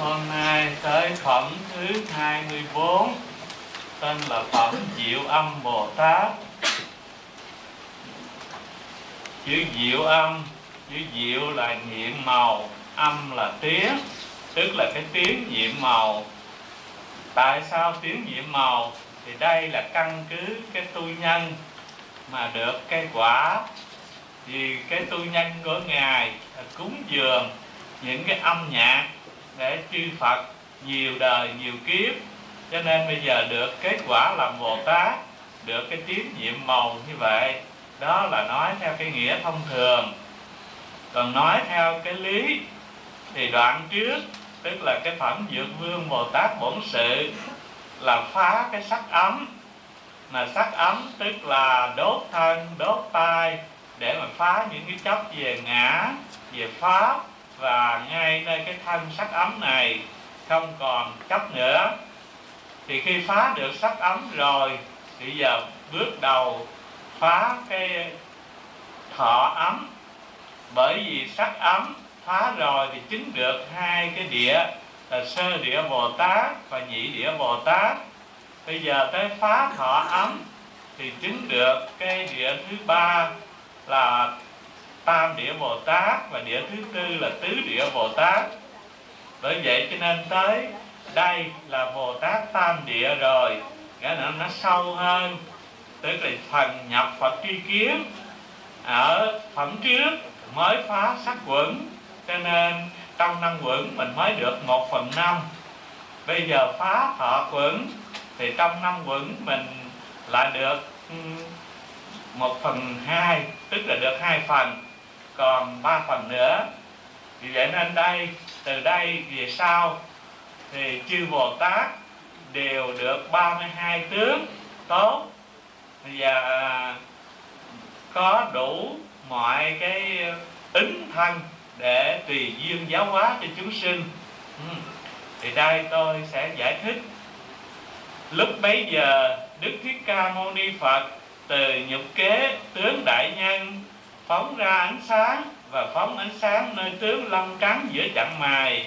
Hôm nay tới phẩm thứ 24 Tên là phẩm Diệu Âm Bồ Tát. Chữ Diệu Âm, Chữ Diệu là nhiệm màu, Âm là tiếng, Tức là cái tiếng nhiệm màu. Tại sao tiếng nhiệm màu? Thì đây là căn cứ cái tu nhân Mà được cái quả. Vì cái tu nhân của Ngài là cúng dường những cái âm nhạc để chư Phật nhiều đời nhiều kiếp. Cho nên bây giờ được kết quả làm Bồ Tát, được cái tiếng nhiệm màu như vậy. Đó là nói theo cái nghĩa thông thường. Còn nói theo cái lý thì đoạn trước, tức là cái phẩm dược vương Bồ Tát bổn sự, là phá cái sắc ấm. Mà sắc ấm tức là đốt thân, đốt tay để mà phá những cái chấp về ngã, về pháp và ngay nơi cái thân sắc ấm này không còn chấp nữa. Thì khi phá được sắc ấm rồi, thì giờ bước đầu phá cái thọ ấm. Bởi vì sắc ấm phá rồi thì chứng được hai cái địa là sơ địa bồ tát và nhị địa bồ tát. Bây giờ tới phá thọ ấm thì chứng được cái địa thứ ba là tam địa bồ tát và địa thứ tư là tứ địa bồ tát. Bởi vậy cho nên tới đây là bồ tát tam địa rồi. Cái là nó sâu hơn, tức là phần nhập phật tri kiến ở phẩm trước mới phá sắc quẩn. Cho nên trong năm quẩn mình mới được một phần năm. Bây giờ phá thọ quẩn, thì trong năm quẩn mình lại được ừ, một phần hai, tức là được hai phần còn ba phần nữa. Vì vậy nên đây, từ đây về sau thì chư Bồ Tát đều được 32 tướng tốt. Và có đủ mọi cái ứng thân để tùy duyên giáo hóa cho chúng sinh. Ừ. thì đây tôi sẽ giải thích. Lúc bấy giờ Đức Thích Ca Mâu Ni Phật từ nhục kế tướng đại nhân phóng ra ánh sáng và phóng ánh sáng nơi tướng lâm trắng giữa chặng mài.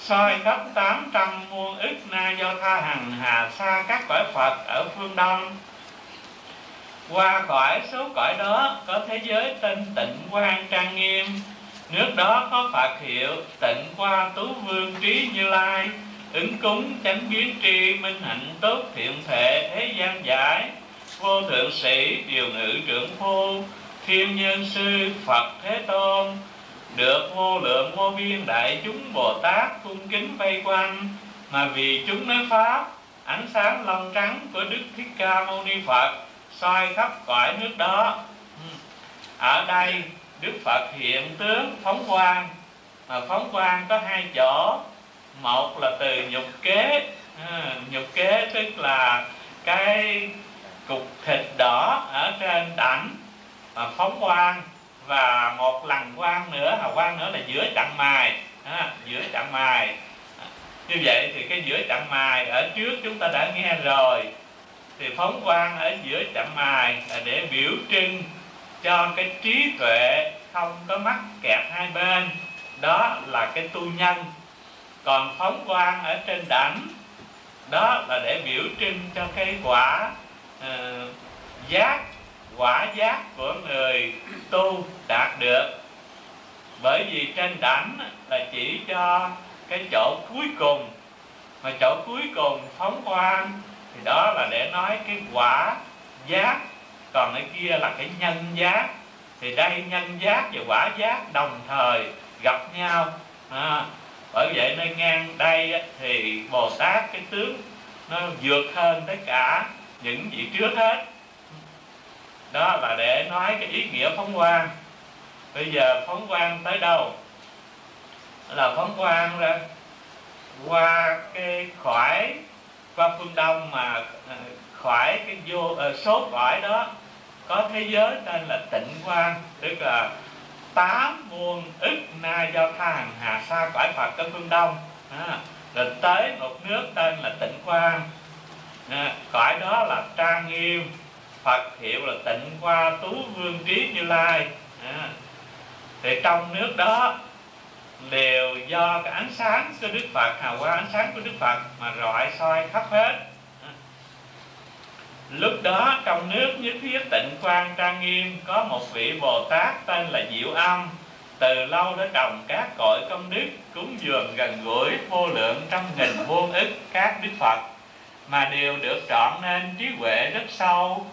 Soi khắp tám trăm muôn ức na do tha hằng hà xa các cõi phật ở phương đông. Qua cõi số cõi đó có thế giới tên tịnh quang trang nghiêm. Nước đó có phật hiệu tịnh qua tú vương trí như lai, ứng cúng chánh biến tri minh hạnh tốt thiện thể thế gian giải. Vô thượng sĩ, điều nữ trưởng phu thiên nhân sư phật thế tôn được vô lượng vô biên đại chúng bồ tát cung kính vây quanh mà vì chúng nói pháp ánh sáng long trắng của đức thích ca mâu ni phật soi khắp cõi nước đó. Ừ. Ở đây đức phật hiện tướng phóng quang mà phóng quang có hai chỗ. Một là từ nhục kế à, nhục kế tức là cái cục thịt đỏ ở trên đảnh à, phóng quang và một lần quang nữa hào quang nữa là giữa chặng mài. À, giữa chặng mài. À, như vậy thì cái giữa chặng mài ở trước chúng ta đã nghe rồi. Thì phóng quang ở giữa chặng mài là để biểu trưng cho cái trí tuệ không có mắc kẹt hai bên. Đó là cái tu nhân. Còn phóng quang ở trên đảnh đó là để biểu trưng cho cái quả uh, giác quả giác của người tu đạt được. Bởi vì trên đảnh là chỉ cho cái chỗ cuối cùng. Mà chỗ cuối cùng phóng quang thì đó là để nói cái quả giác. Còn cái kia là cái nhân giác. Thì đây nhân giác và quả giác đồng thời gặp nhau. À, bởi vậy nơi ngang đây thì bồ tát cái tướng nó vượt hơn tất cả những vị trước hết đó là để nói cái ý nghĩa phóng quang. Bây giờ phóng quang tới đâu? Là phóng quang ra qua cái khỏi qua phương đông mà ờ, khỏi cái vô uh, số khỏi đó. Có thế giới tên là tịnh quang tức là tám muôn ức na do tha hằng hà sa cõi phật ở phương đông. À, rồi tới một nước tên là tịnh quang. À, cõi đó là trang nghiêm. Phật hiệu là tịnh qua tú vương trí như lai. À. thì trong nước đó đều do cái ánh sáng của Đức Phật, hào quang ánh sáng của Đức Phật mà rọi soi khắp hết. À, lúc đó trong nước nhất thiết tịnh quang trang nghiêm có một vị Bồ Tát tên là Diệu Âm. Từ lâu đã trồng các cội công đức, cúng dường gần gũi, vô lượng trăm nghìn vô ức các đức phật. Mà đều được trọn nên trí huệ rất sâu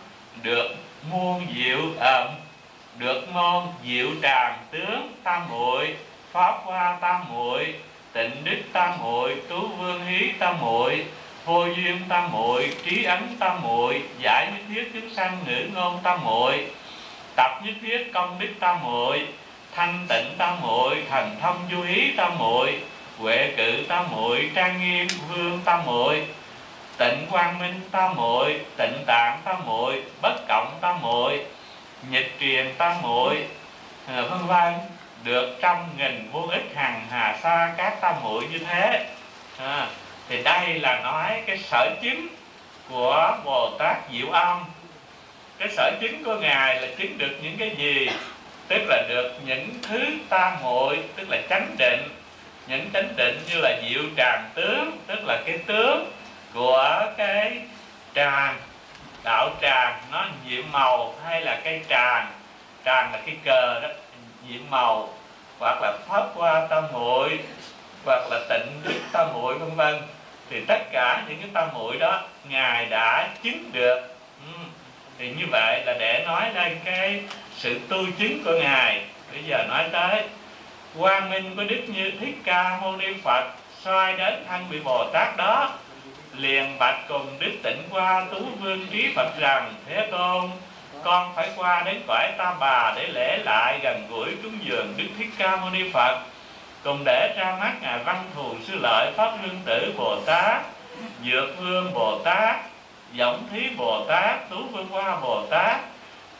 được muôn diệu ẩm được ngon diệu tràng tướng tam muội pháp hoa tam muội tịnh đức tam muội tú vương hí tam muội vô duyên tam muội trí ấn tam muội giải nhất thiết chúng sanh ngữ ngôn tam muội tập nhất thiết công đức tam muội thanh tịnh tam muội thần thông du ý tam muội huệ cự tam muội trang nghiêm vương tam muội tịnh quang minh tam muội tịnh tạng tam muội bất cộng tam muội nhịch truyền tam muội. Ờ, vân vân được trăm nghìn vô ích hàng hà sa các tam muội như thế. À, thì đây là nói cái sở chứng của bồ tát diệu âm. Cái sở chứng của ngài là chứng được những cái gì? Tức là được những thứ tam muội tức là chánh định. Những chánh định như là diệu tràng tướng tức là cái tướng của cái tràng, đạo tràng, nó nhiệm màu hay là cây tràng? Tràng là cái cờ đó, nhiệm màu. Hoặc là pháp qua tam muội, hoặc là tịnh đức tam muội, vân vân. Thì tất cả những cái tam muội đó, ngài đã chứng được. Ừ. thì như vậy là để nói lên cái sự tu chứng của ngài. Bây giờ nói tới, quang minh của đức như thích ca mâu ni phật, soi đến thân vị bồ tát đó liền bạch cùng đức tịnh qua tú vương trí phật rằng, thế tôn, con phải qua đến cõi tam bà để lễ lại gần gũi cúng dường đức thích ca mâu ni phật. Cùng để ra mắt ngài văn thù sư lợi pháp lương tử bồ tát dược vương bồ tát giọng thí bồ tát, tú vương hoa bồ tát,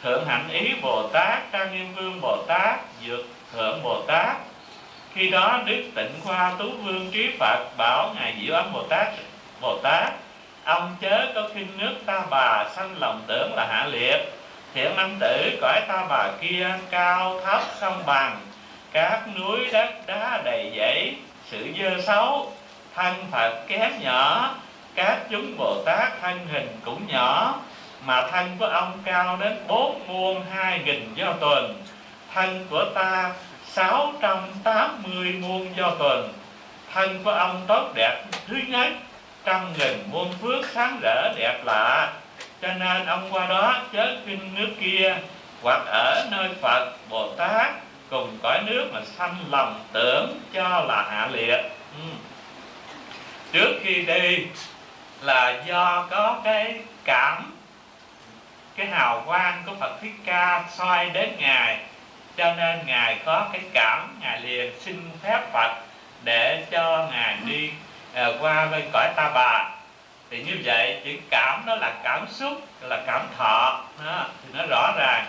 thượng hạnh ý bồ tát trang nghiêm vương bồ tát, dược thượng bồ tát. Khi đó đức tịnh khoa tú vương trí phật bảo ngài diệu âm bồ tát bồ tát, ông chớ có khinh nước ta bà, sanh lòng tưởng là hạ liệt. Thiện nam tử cõi ta bà kia, cao thấp không bằng, các núi đất đá đầy dãy sự dơ xấu, thân phật kém nhỏ, các chúng bồ tát thân hình cũng nhỏ, mà thân của ông cao đến bốn muôn hai nghìn do tuần, thân của ta sáu trăm tám mươi muôn do tuần, thân của ông tốt đẹp thứ nhất trăm nghìn muôn phước sáng rỡ đẹp lạ. Cho nên ông qua đó chớ kinh nước kia, hoặc ở nơi phật bồ tát cùng cõi nước mà sanh lòng tưởng cho là hạ liệt. Ừ. trước khi đi là do có cái cảm, cái hào quang của Phật Thích Ca soi đến ngài. Cho nên ngài có cái cảm, ngài liền xin phép Phật để cho ngài đi Ờ, qua bên cõi ta bà. Thì như vậy chữ cảm đó là cảm xúc là cảm thọ. Đó, thì nó rõ ràng.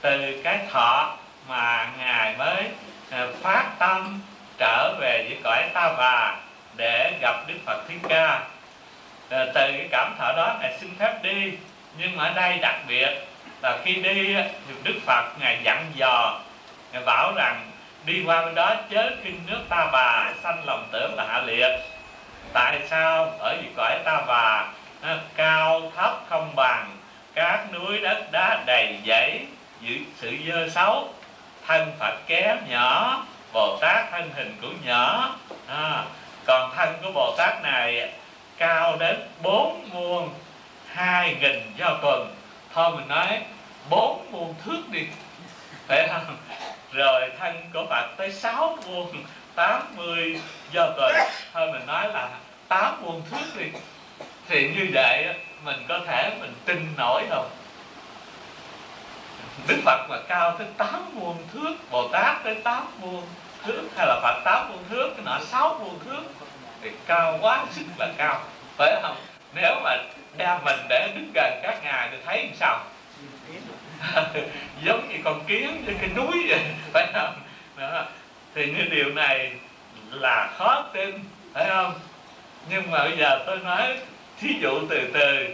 Từ cái thọ mà ngài mới ờ, phát tâm trở về với cõi ta bà để gặp Đức Phật Thích Ca. Ờ, từ cái cảm thọ đó ngài xin phép đi. Nhưng ở đây đặc biệt là khi đi thì đức phật ngài dặn dò ngài bảo rằng đi qua bên đó chớ kinh nước ta bà sanh lòng tưởng là hạ liệt tại sao? Ở vì cõi ta bà cao thấp không bằng các núi đất đá đầy dẫy giữ sự dơ xấu. Thân phật kém nhỏ bồ tát thân hình cũng nhỏ à, còn thân của bồ tát này cao đến bốn muôn hai nghìn do tuần. Thôi mình nói bốn muôn thước đi. Phải không? Rồi thân của phật tới sáu muôn tám mươi do rồi thôi mình nói là tám môn thước đi. Thì như vậy mình có thể mình tin nổi không Đức Phật mà cao tới tám muôn thước, Bồ Tát tới tám muôn thước, Hay là Phật tám muôn thước, Cái nọ sáu muôn thước, Thì cao quá, sức là cao. Phải không? Nếu mà đem mình để đứng gần các ngài thì thấy làm sao? Giống như con kiến trên cái núi vậy, phải không? Đó. thì như điều này là khó tin, phải không? Nhưng mà bây giờ tôi nói thí dụ từ từ.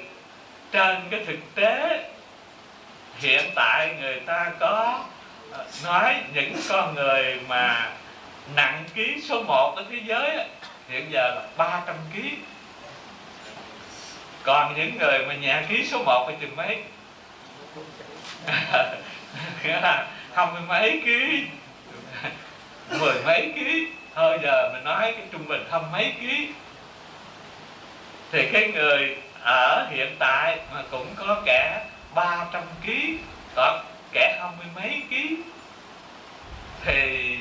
Trên cái thực tế, hiện tại người ta có ờ, nói những con người mà nặng ký số 1 ở thế giới hiện giờ là 300 ký. Còn những người mà nhẹ ký số 1 thì chừng mấy? Nghĩa là không mươi mấy ký, mười mấy ký thôi giờ mình nói cái trung bình không mấy ký. Thì cái người ở hiện tại mà cũng có kẻ 300 ký hoặc kẻ hai mươi mấy ký. Thì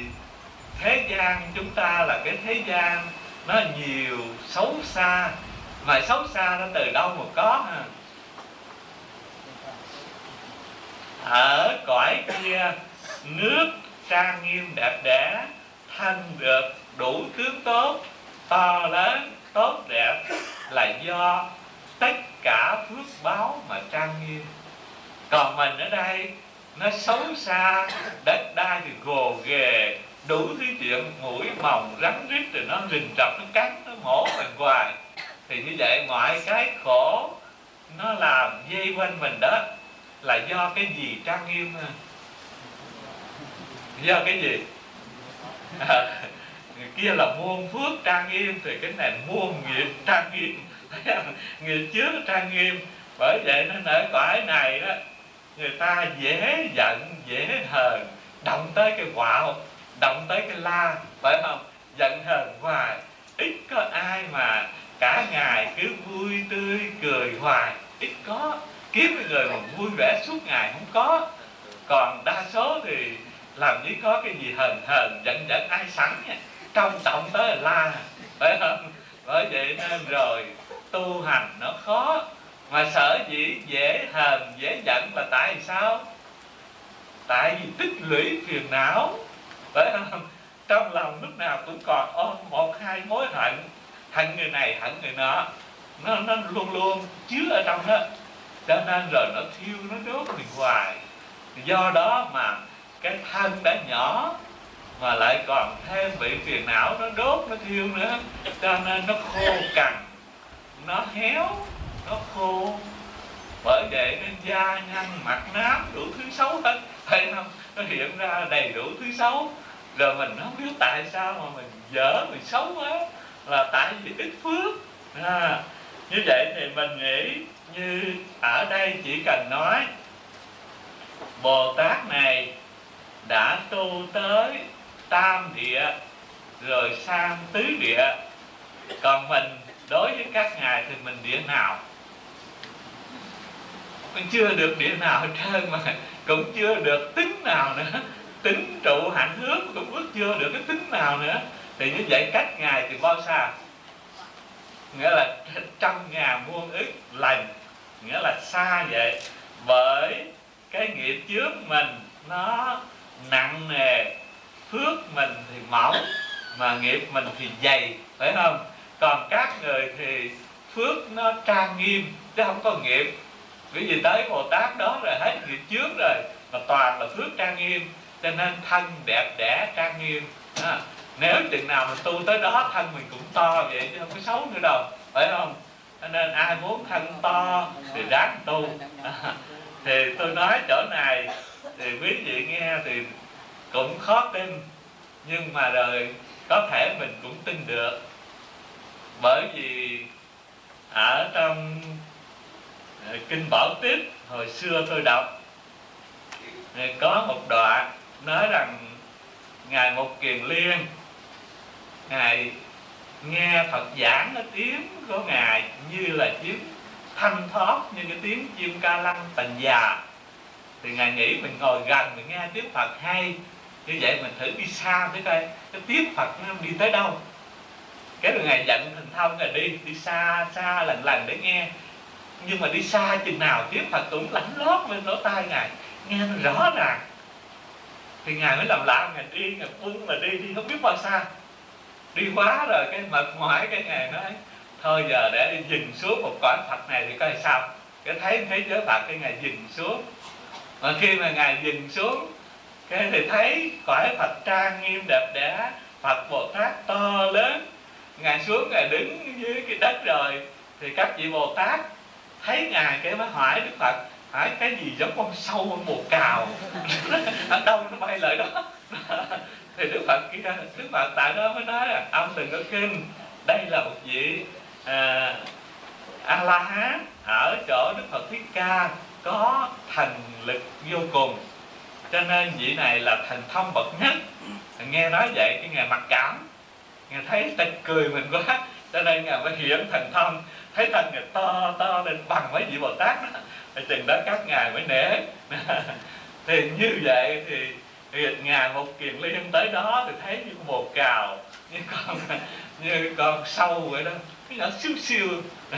thế gian chúng ta là cái thế gian nó nhiều xấu xa. Mà xấu xa nó từ đâu mà có ha? Ở cõi kia, nước trang nghiêm đẹp đẽ thành được đủ tướng tốt, to lớn, tốt đẹp là do tất cả phước báo mà trang nghiêm. Còn mình ở đây, nó xấu xa, đất đai thì gồ ghề, đủ thứ chuyện, mũi mòng rắn rít rồi nó rình rập, nó cắn, nó mổ mình hoài. Thì như vậy mọi cái khổ nó làm dây quanh mình đó là do cái gì trang nghiêm ha do cái gì? À, người kia là muôn phước trang nghiêm thì cái này muôn nghiệp trang nghiêm. Nghiệp trước trang nghiêm bởi vậy nên ở cõi này đó người ta dễ giận dễ hờn động tới cái quạo động tới cái la phải không? Giận hờn hoài ít có ai mà cả ngày cứ vui tươi cười hoài ít có. Kiếm người mà vui vẻ suốt ngày không có. Còn đa số thì làm gì có cái gì hờn hờn, giận giận ai sẵn nha. Trong trọng tới là la phải không? Bởi vậy nên rồi, tu hành nó khó. Mà sở dĩ dễ hờn, dễ giận là tại sao? Tại vì tích lũy phiền não, phải không? Trong lòng lúc nào cũng còn ôm một, hai mối hận. Hận người này, hận người nọ. Nó nó luôn luôn chứa ở trong đó. Cho nên rồi nó thiêu, nó đốt mình hoài. Do đó mà cái thân đã nhỏ mà lại còn thêm bị phiền não nó đốt nó thiêu nữa. Cho nên nó khô cằn nó héo nó khô. Bởi vậy nên da nhăn mặt nám đủ thứ xấu hết. Thấy không? Nó hiện ra đầy đủ thứ xấu. Rồi mình không biết tại sao mà mình dở mình xấu quá. Là tại vì ít phước. À, như vậy thì mình nghĩ như ở đây chỉ cần nói bồ tát này đã tu tới tam địa, rồi sang tứ địa. Còn mình, đối với các ngài thì mình địa nào? Mình chưa được địa nào hết trơn mà, cũng chưa được tính nào nữa. Tính trụ hạnh hướng cũng chưa được cái tính nào nữa. Thì như vậy cách ngài thì bao xa? Nghĩa là trăm ngàn muôn ức lành, nghĩa là xa vậy. Bởi cái nghiệp trước mình, nó nặng nề. Phước mình thì mỏng mà nghiệp mình thì dày phải không? Còn các người thì phước nó trang nghiêm chứ không có nghiệp. Bởi vì tới bồ tát đó rồi hết nghiệp trước rồi mà toàn là phước trang nghiêm. Cho nên thân đẹp đẽ trang nghiêm à, nếu chừng nào mình tu tới đó thân mình cũng to vậy chứ không có xấu nữa đâu phải không? Cho nên ai muốn thân to thì ráng tu. À, thì tôi nói chỗ này thì quý vị nghe thì cũng khó tin, nhưng mà rồi có thể mình cũng tin được. Bởi vì ở trong ờ, kinh bảo tiếp hồi xưa tôi đọc có một đoạn nói rằng ngài một kiền liên, ngài nghe phật giảng cái tiếng của ngài như là tiếng thanh thoát, như cái tiếng chim ca lăng tần già thì ngài nghĩ mình ngồi gần, mình nghe tiếng phật hay. Như vậy mình thử đi xa tới coi cái tiếng phật nó đi tới đâu. Cái rồi ngài dặn thành thông ngài đi đi xa xa, lần lần để nghe. Nhưng mà đi xa chừng nào tiếng phật cũng lảnh lót lên lỗ tai ngài, nghe nó rõ ràng. Thì ngài mới làm lạ, ngài đi, ngài buông mà đi đi không biết bao xa. Đi quá rồi cái mệt mỏi, cái ngài nói, thôi giờ để đi dừng xuống một cõi phật này thì coi sao. Cái thấy thế giới phật, cái ngài dừng xuống mà khi mà ngài dừng xuống cái thì thấy cõi phật trang nghiêm đẹp đẽ phật bồ tát to lớn. Ngài xuống ngài đứng dưới cái đất rồi thì các vị bồ tát thấy ngài cái mới hỏi đức phật hỏi cái gì giống con sâu con bồ cào? Ở đâu nó bay lại đó? Thì đức phật kia đức phật tại đó mới nói là ông đừng có kinh đây là một vị à, a la hán ở chỗ đức phật thích ca có thần lực vô cùng. Cho nên vị này là thần thông bậc nhất. Nghe nói vậy cái ngài mặc cảm. Ngài thấy ta cười mình quá cho nên ngài mới hiển thần thông thấy thân ngài to to lên bằng mấy vị bồ tát đó. Thì chừng đó các ngài mới nể. Thì như vậy thì, ngài một kiền liên tới đó thì thấy như bồ cào như con như con sâu vậy đó. Cái nhỏ siêu siêu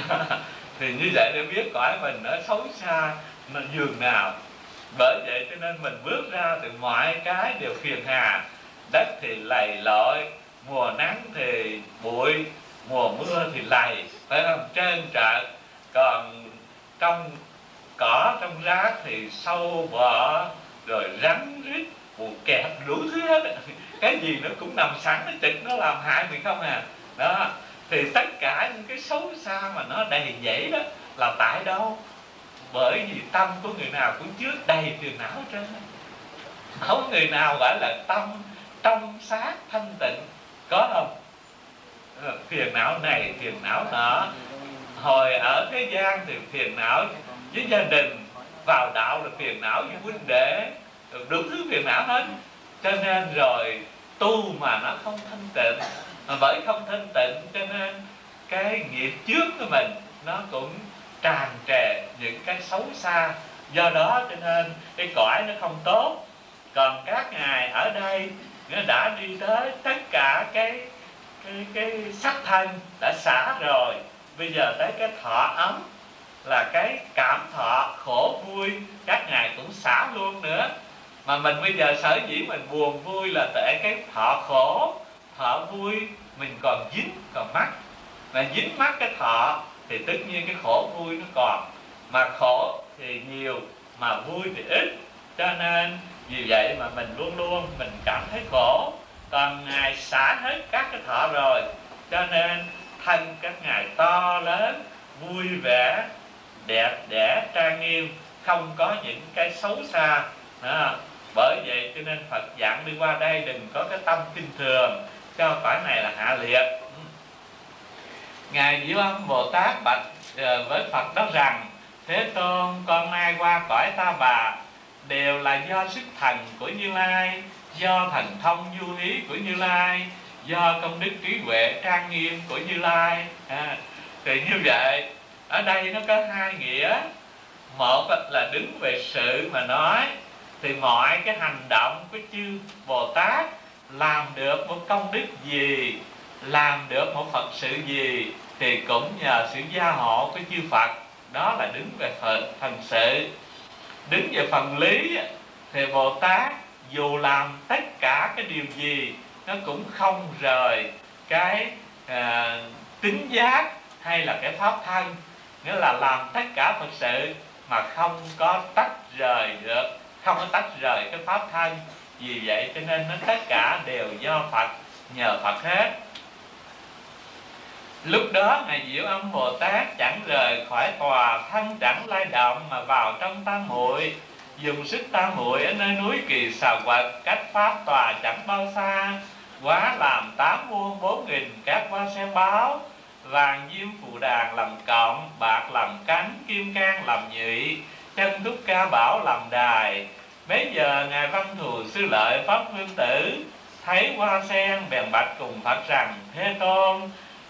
thì như vậy để biết cõi mình nó xấu xa giường nào. Bởi vậy cho nên mình bước ra từ mọi cái đều phiền hà. Đất thì lầy lội, mùa nắng thì bụi, mùa mưa thì lầy, phải không? Trên trợn còn trong, cỏ, trong rác thì sâu bọ rồi rắn rít, bù kẹp đủ thứ hết. Cái gì nó cũng nằm sẵn, nó chực, nó làm hại mình không à. Đó. Thì tất cả những cái xấu xa mà nó đầy dẫy đó là tại đâu? Bởi vì tâm của người nào cũng chứa đầy phiền não trên, không người nào gọi là tâm trong sát thanh tịnh có không? Ờ, phiền não này phiền não nọ. Hồi ở thế gian thì phiền não với gia đình vào đạo là phiền não với huynh đệ. Ừ, đủ thứ phiền não hết. Cho nên rồi tu mà nó không thanh tịnh mà bởi không thanh tịnh cho nên cái nghiệp trước của mình nó cũng tràn trề những cái xấu xa. Do đó cho nên cái cõi nó không tốt. Còn các ngài ở đây, nó đã đi tới tất cả cái cái cái sắc thân đã xả rồi. Bây giờ tới cái thọ ấm là cái cảm thọ khổ vui, các ngài cũng xả luôn nữa. Mà mình bây giờ sở dĩ mình buồn vui là tại cái thọ khổ, thọ vui mình còn dính, còn mắc. Mà dính mắc cái thọ thì tất nhiên cái khổ vui nó còn. Mà khổ thì nhiều, mà vui thì ít. Cho nên, vì vậy mà mình luôn luôn, mình cảm thấy khổ. Còn ngài xả hết các cái thọ rồi. Cho nên, thân các ngài to lớn, vui vẻ, đẹp đẽ, trang nghiêm, không có những cái xấu xa. Đó. bởi vậy cho nên phật dặn đi qua đây đừng có cái tâm kinh thường. Cho cõi này là hạ liệt ngài diệu âm bồ tát bạch ờ, với phật đó rằng thế tôn con nay qua cõi ta bà đều là do sức thần của như lai do thần thông du ý của như lai do công đức trí huệ trang nghiêm của như lai. À, thì như vậy ở đây nó có hai nghĩa. Một là đứng về sự mà nói thì mọi cái hành động của chư bồ tát làm được một công đức gì? Làm được một phật sự gì thì cũng nhờ sự gia hộ của chư phật. Đó là đứng về phật phần sự. Đứng về phần lý thì bồ tát dù làm tất cả cái điều gì nó cũng không rời cái à, tính giác hay là cái pháp thân. Nghĩa là làm tất cả phật sự mà không có tách rời được không có tách rời cái pháp thân. Vì vậy cho nên nó tất cả đều do phật nhờ phật hết lúc đó ngài diệu âm bồ tát chẳng rời khỏi tòa, thân chẳng lay động mà vào trong tam muội. Dùng sức tam muội ở nơi núi kỳ xà quật, cách pháp tòa chẳng bao xa. Quá làm tám muôn bốn nghìn các hoa sen báo. Vàng diêm phù đàn làm cộng, bạc làm cánh, kim cang làm nhị, chân đúc ca bảo làm đài. Mấy giờ Ngài Văn Thù Sư Lợi Pháp Hương Tử Thấy hoa sen bèn bạch cùng Phật rằng, Thế Tôn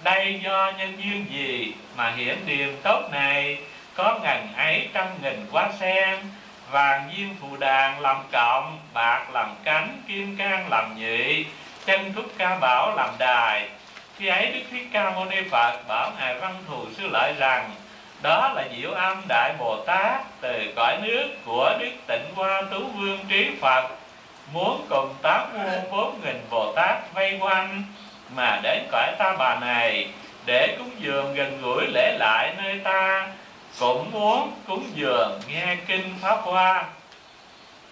đây do nhân duyên gì mà hiển điềm tốt này? Có ngần ấy trăm nghìn quá sen Vàng viên phù đàn làm cộng Bạc làm cánh, kim cang làm nhị Chân thúc ca bảo làm đài. Khi ấy Đức Thích Ca Mâu Ni Phật bảo Ngài Văn Thù Sư Lợi rằng đó là diệu âm đại bồ tát từ cõi nước của đức tịnh hoa tú vương trí phật muốn cùng tám muôn bốn nghìn bồ tát vây quanh mà đến cõi ta bà này, để cúng dường gần gũi lễ lại nơi ta. Cũng muốn cúng dường nghe kinh pháp hoa.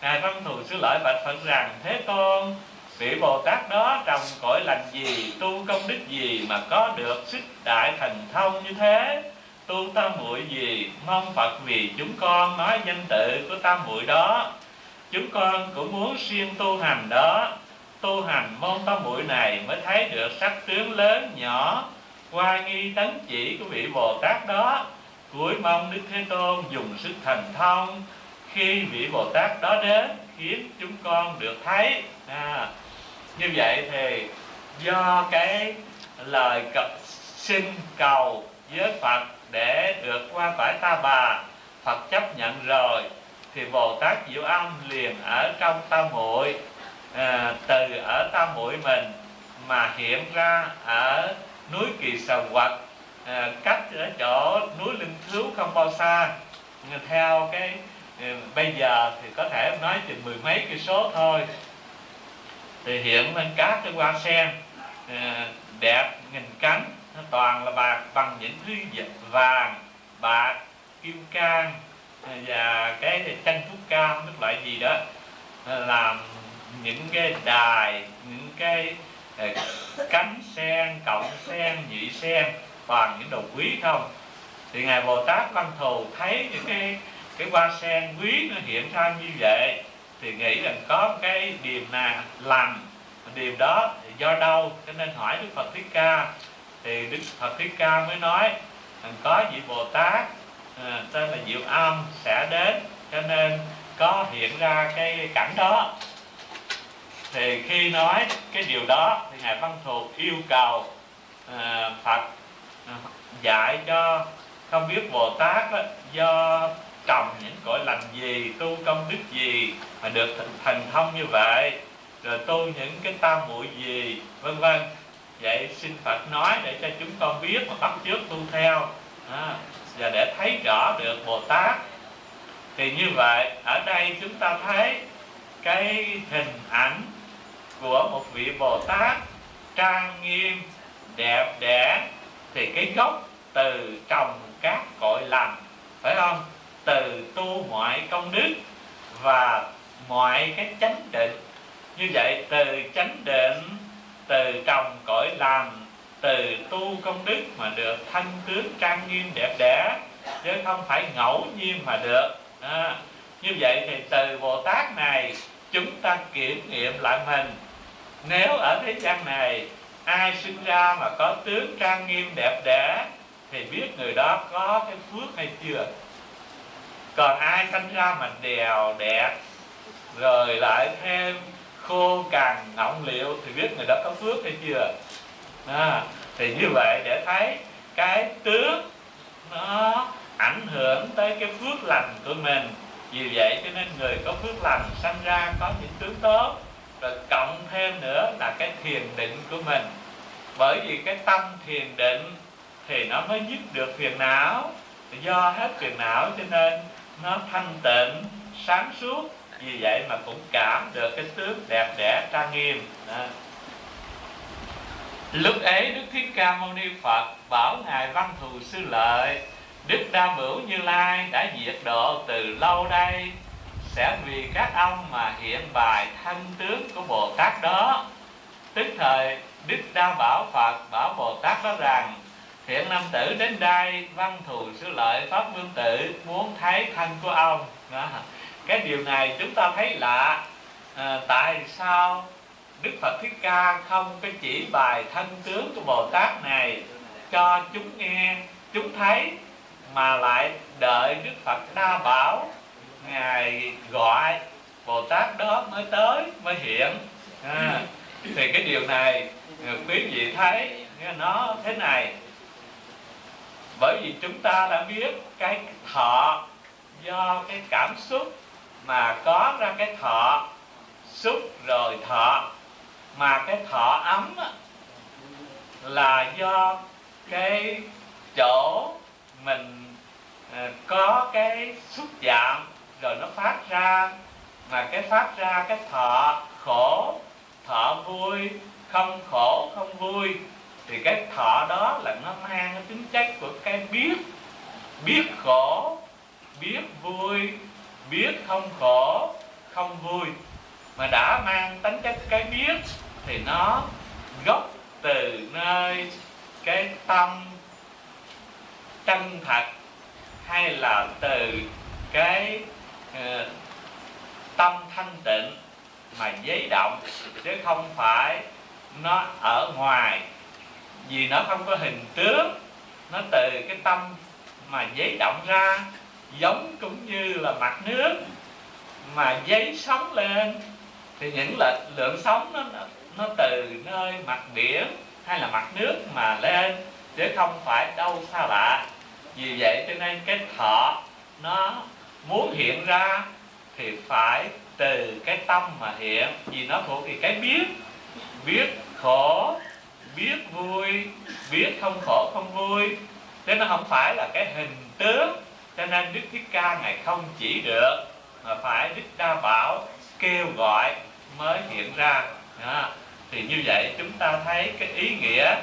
Ngài văn thù sư lợi bạch phật rằng, thế tôn, vị bồ tát đó trồng cõi lành gì, tu công đức gì mà có được sức đại thành thông như thế? Tu tam muội gì? Mong phật vì chúng con nói danh tự của tam muội đó. Chúng con cũng muốn siêng tu hành đó tu hành môn tam muội này mới thấy được sắc tướng lớn nhỏ qua nghi tấn chỉ của vị bồ tát đó. Cuối mong đức thế tôn dùng sức thành thông. Khi vị bồ tát đó đến khiến chúng con được thấy. À, như vậy thì do cái lời cập xin cầu với phật để được qua cõi ta bà phật chấp nhận rồi thì bồ tát diệu âm liền ở trong tam muội à, từ ở tam muội mình mà hiện ra ở núi kỳ sầu quật à, cách ở chỗ núi linh thiếu không bao xa. Theo cái ờ, bây giờ thì có thể nói chừng mười mấy cây số thôi. Thì hiện lên các cái hoa sen à, đẹp nghìn cánh nó toàn là bạc bằng những thứ vàng bạc kim cang và cái chân thuốc cam tức loại gì đó làm những cái đài những cái ờ, cánh sen cọng sen nhị sen toàn những đồ quý không? Thì ngài bồ tát văn thù thấy những cái cái hoa sen quý nó hiện ra như vậy thì nghĩ rằng có cái điềm nào lành điềm đó do đâu? Cho nên hỏi đức phật thích ca. Thì đức phật thích ca mới nói rằng có vị bồ tát à, tên là diệu âm sẽ đến cho nên có hiện ra cái cảnh đó thì khi nói cái điều đó thì ngài văn thù yêu cầu uh, phật uh, dạy cho không biết bồ tát đó, do trồng những cõi lành gì tu công đức gì mà được thành thông như vậy rồi tu những cái tam muội gì vân vân. Vậy xin phật nói để cho chúng con biết mà bắt chước tu theo à, và để thấy rõ được bồ tát. Thì như vậy ở đây chúng ta thấy cái hình ảnh của một vị bồ tát trang nghiêm đẹp đẽ thì cái gốc từ trồng các cội lành phải không? Từ tu mọi công đức và mọi cái chánh định. Như vậy từ chánh định từ trồng cõi lành từ tu công đức mà được thân tướng trang nghiêm đẹp đẽ chứ không phải ngẫu nhiên mà được. À, như vậy thì từ bồ tát này chúng ta kiểm nghiệm lại mình nếu ở thế gian này ai sinh ra mà có tướng trang nghiêm đẹp đẽ thì biết người đó có cái phước hay chưa? Còn ai sinh ra mà đèo đẹp rồi lại thêm khô cằn ngọng liệu thì biết người đó có phước hay chưa? À, thì như vậy để thấy cái tướng nó ảnh hưởng tới cái phước lành của mình. Vì vậy cho nên người có phước lành sanh ra có những tướng tốt rồi cộng thêm nữa là cái thiền định của mình. Bởi vì cái tâm thiền định thì nó mới dứt được phiền não. Do hết phiền não cho nên nó thanh tịnh, sáng suốt. Vì vậy mà cũng cảm được cái tướng đẹp đẽ trang nghiêm. Đó. lúc ấy đức thích ca mâu ni phật bảo ngài văn thù sư lợi, đức đa bửu như lai đã diệt độ từ lâu đây sẽ vì các ông mà hiện bài thân tướng của bồ tát đó. Tức thời đức đa bảo phật bảo bồ tát đó rằng hiện nam tử đến đây văn thù sư lợi pháp vương tử muốn thấy thân của ông. Đó. Cái điều này chúng ta thấy lạ. À, tại sao đức phật thích ca không cái chỉ bài thân tướng của bồ tát này cho chúng nghe chúng thấy mà lại đợi đức phật đa bảo ngài gọi bồ tát đó mới tới mới hiện. À, thì cái điều này à, quý vị thấy nó thế này. Bởi vì chúng ta đã biết cái thọ do cái cảm xúc mà có ra cái thọ xúc rồi thọ mà cái thọ ấm là do cái chỗ mình à, có cái xúc chạm rồi nó phát ra, mà cái phát ra cái thọ khổ, thọ vui, không khổ, không vui, thì cái thọ đó là nó mang cái tính chất của cái biết biết khổ, biết vui, biết không khổ, không vui. Mà đã mang tính chất cái biết thì nó gốc từ nơi cái tâm chân thật, hay là từ cái tâm thanh tịnh mà giấy động, chứ không phải nó ở ngoài. Vì nó không có hình tướng, nó từ cái tâm mà giấy động ra, giống cũng như là mặt nước mà giấy sống lên. Thì những là lượng sống nó nó từ nơi mặt biển hay là mặt nước mà lên, chứ không phải đâu xa lạ. Vì vậy cho nên cái thọ nó muốn hiện ra thì phải từ cái tâm mà hiện vì nó thuộc về cái biết. Biết khổ biết vui biết không khổ không vui. Thế nó không phải là cái hình tướng cho nên đức thích ca ngài không chỉ được mà phải đức đa bảo kêu gọi mới hiện ra. À, thì như vậy chúng ta thấy cái ý nghĩa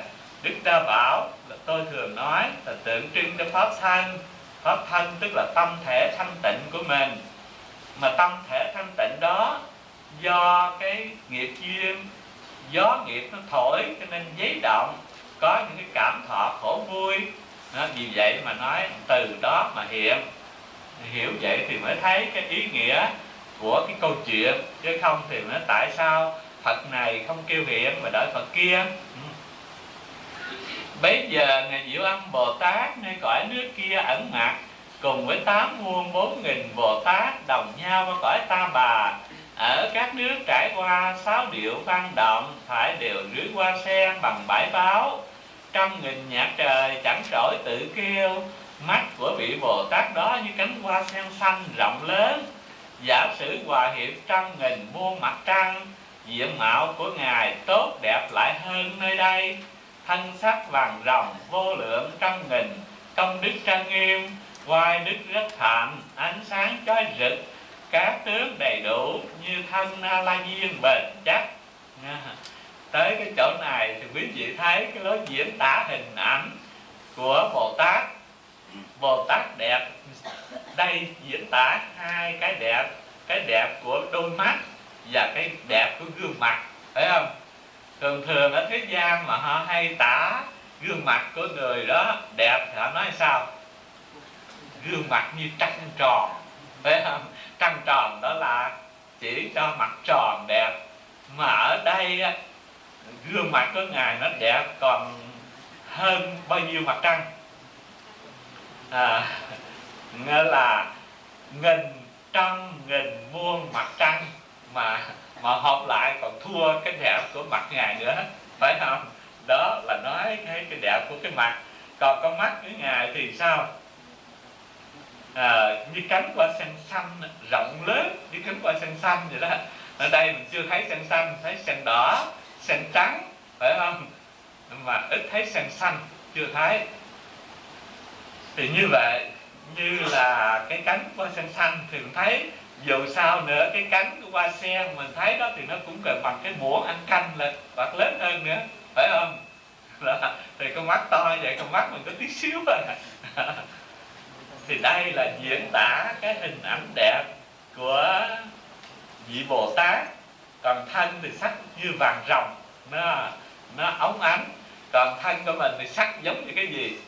đức đa bảo là tôi thường nói là tượng trưng cho pháp sanh pháp thân tức là tâm thể thanh tịnh của mình. Mà tâm thể thanh tịnh đó do cái nghiệp duyên gió nghiệp nó thổi cho nên giấy động có những cái cảm thọ khổ vui. Đó, vì vậy mà nói từ đó mà hiện. Hiểu vậy thì mới thấy cái ý nghĩa của cái câu chuyện chứ không thì nó tại sao Phật này không kêu hiện mà đợi Phật kia. Bấy giờ Ngài Diệu Âm Bồ Tát nơi cõi nước kia ẩn mặt Cùng với tám muôn bốn nghìn Bồ Tát đồng nhau qua cõi ta bà. Ở các nước trải qua sáu điệu văn động Phải đều rưới qua sen bằng bãi báo. Trăm nghìn nhạc trời chẳng trỗi tự kêu, Mắt của vị Bồ Tát đó như cánh hoa sen xanh rộng lớn. Giả sử hòa hiệp trăm nghìn muôn mặt trăng, Diện mạo của Ngài tốt đẹp lại hơn nơi đây. Thân sắc vàng rồng vô lượng trăm nghìn, Công đức trang nghiêm quai đức rất thạnh, Ánh sáng chói rực, Các tướng đầy đủ Như thân na La Diên bền chắc Tới cái chỗ này thì quý vị thấy Cái lối diễn tả hình ảnh Của Bồ Tát Bồ Tát đẹp, Đây diễn tả hai cái đẹp Cái đẹp của đôi mắt Và cái đẹp của gương mặt, Phải không? Thường thường ở thế gian mà họ hay tả Gương mặt của người đó đẹp Thì họ nói sao? Gương mặt như trăng tròn Phải không? Trăng tròn đó là chỉ cho mặt tròn đẹp Mà ở đây Gương mặt của Ngài nó đẹp Còn hơn bao nhiêu mặt trăng à, nghĩa là nghìn trăm nghìn muôn mặt trăng mà mà học lại còn thua cái đẹp của mặt ngài nữa phải không? Đó là nói cái cái đẹp của cái mặt. Còn con mắt của ngài thì sao? À, như cánh hoa sen xanh rộng lớn như cánh hoa sen xanh vậy đó. Ở đây mình chưa thấy sen xanh thấy sen đỏ sen trắng phải không? Mà ít thấy sen xanh chưa thấy. Thì như vậy như là cái cánh hoa sen xanh thì mình thấy dù sao nữa cái cánh của hoa sen mình thấy đó thì nó cũng gần bằng cái muỗng ăn canh là hoặc lớn hơn nữa phải không? Là, thì con mắt to vậy con mắt mình có tí xíu thôi à. thì đây là diễn tả cái hình ảnh đẹp của vị bồ tát. Còn thân thì sắc như vàng rồng nó nó óng ánh. Còn thân của mình thì sắc giống như cái gì?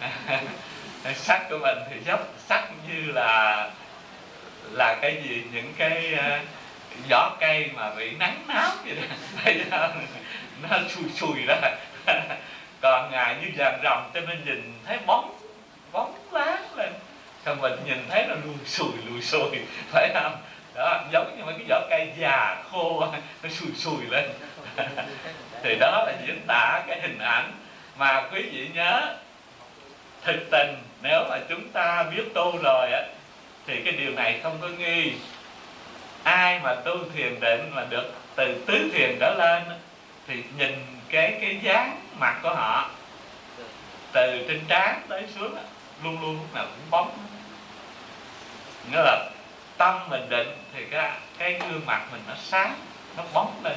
sắc của mình thì dốc sắc như là là cái gì? Những cái ờ, uh, vỏ cây mà bị nắng nóng vậy đó. Nó xùi xùi đó. Còn ngài như vàng rồng cho nên nhìn thấy bóng bóng láng lên. Còn mình nhìn thấy nó lùi xùi lùi xùi phải không? Đó giống như mấy cái vỏ cây già khô nó xùi xùi lên. Thì đó là diễn tả cái hình ảnh mà quý vị nhớ thực tình, nếu mà chúng ta biết tu rồi á, thì cái điều này không có nghi. Ai mà tu thiền định mà được từ tứ thiền trở lên thì nhìn cái cái dáng mặt của họ, từ trên trán tới xuống luôn luôn lúc nào cũng bóng. Nghĩa là tâm mình định thì cái cái gương mặt mình nó sáng, nó bóng lên.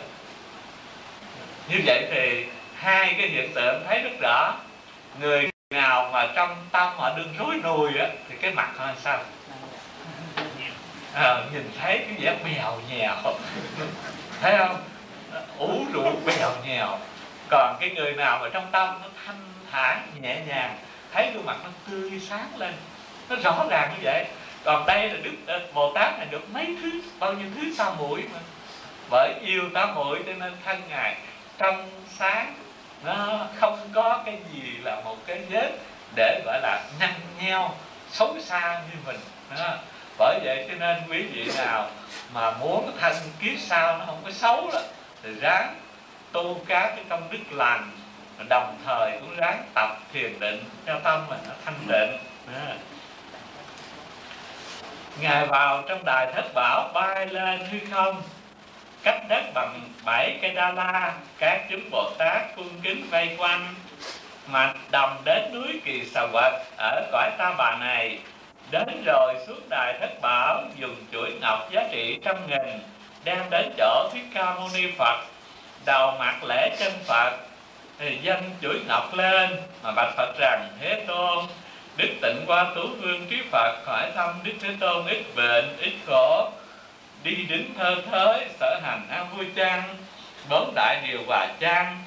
Như vậy thì hai cái hiện tượng thấy rất rõ. Người nào mà trong tâm họ đương rối nùi á thì cái mặt họ làm sao? À, nhìn thấy cái vẻ bèo nhèo. Thấy không? Ủ rũ bèo nhèo. Còn cái người nào mà trong tâm nó thanh thản nhẹ nhàng thấy gương mặt nó tươi sáng lên nó rõ ràng như vậy. Còn đây là đức ờ, bồ tát này được mấy thứ bao nhiêu thứ sao mũi mà. Bởi yêu tám mũi cho nên thân ngài trong sáng nó không có cái gì là một cái vết để, gọi là, nhăn nheo, xấu xa như mình đó. bởi vậy cho nên quý vị nào mà muốn thân kiếp sau nó không có xấu đó, thì ráng tu các cái công đức lành, đồng thời cũng ráng tập thiền định cho tâm mình nó thanh định đó. ngài vào trong đài thất bảo bay lên hư không cách đất bằng bảy cây đa la, các chúng bồ tát cung kính vây quanh. Mà đồng đến núi kỳ sà quật, ở cõi ta bà này, đến rồi xuống đài thất bảo, dùng chuỗi ngọc giá trị trăm nghìn, đem đến chỗ thích ca mâu ni phật. Đầu mặt lễ chân phật, thì dân chuỗi ngọc lên, mà bạch phật rằng, thế tôn, đức tịnh qua tú vương trí phật hỏi thăm đức thế tôn, ít bệnh, ít khổ đi đứng thơ thới, sở hành an vui chăng bốn đại điều hòa chăng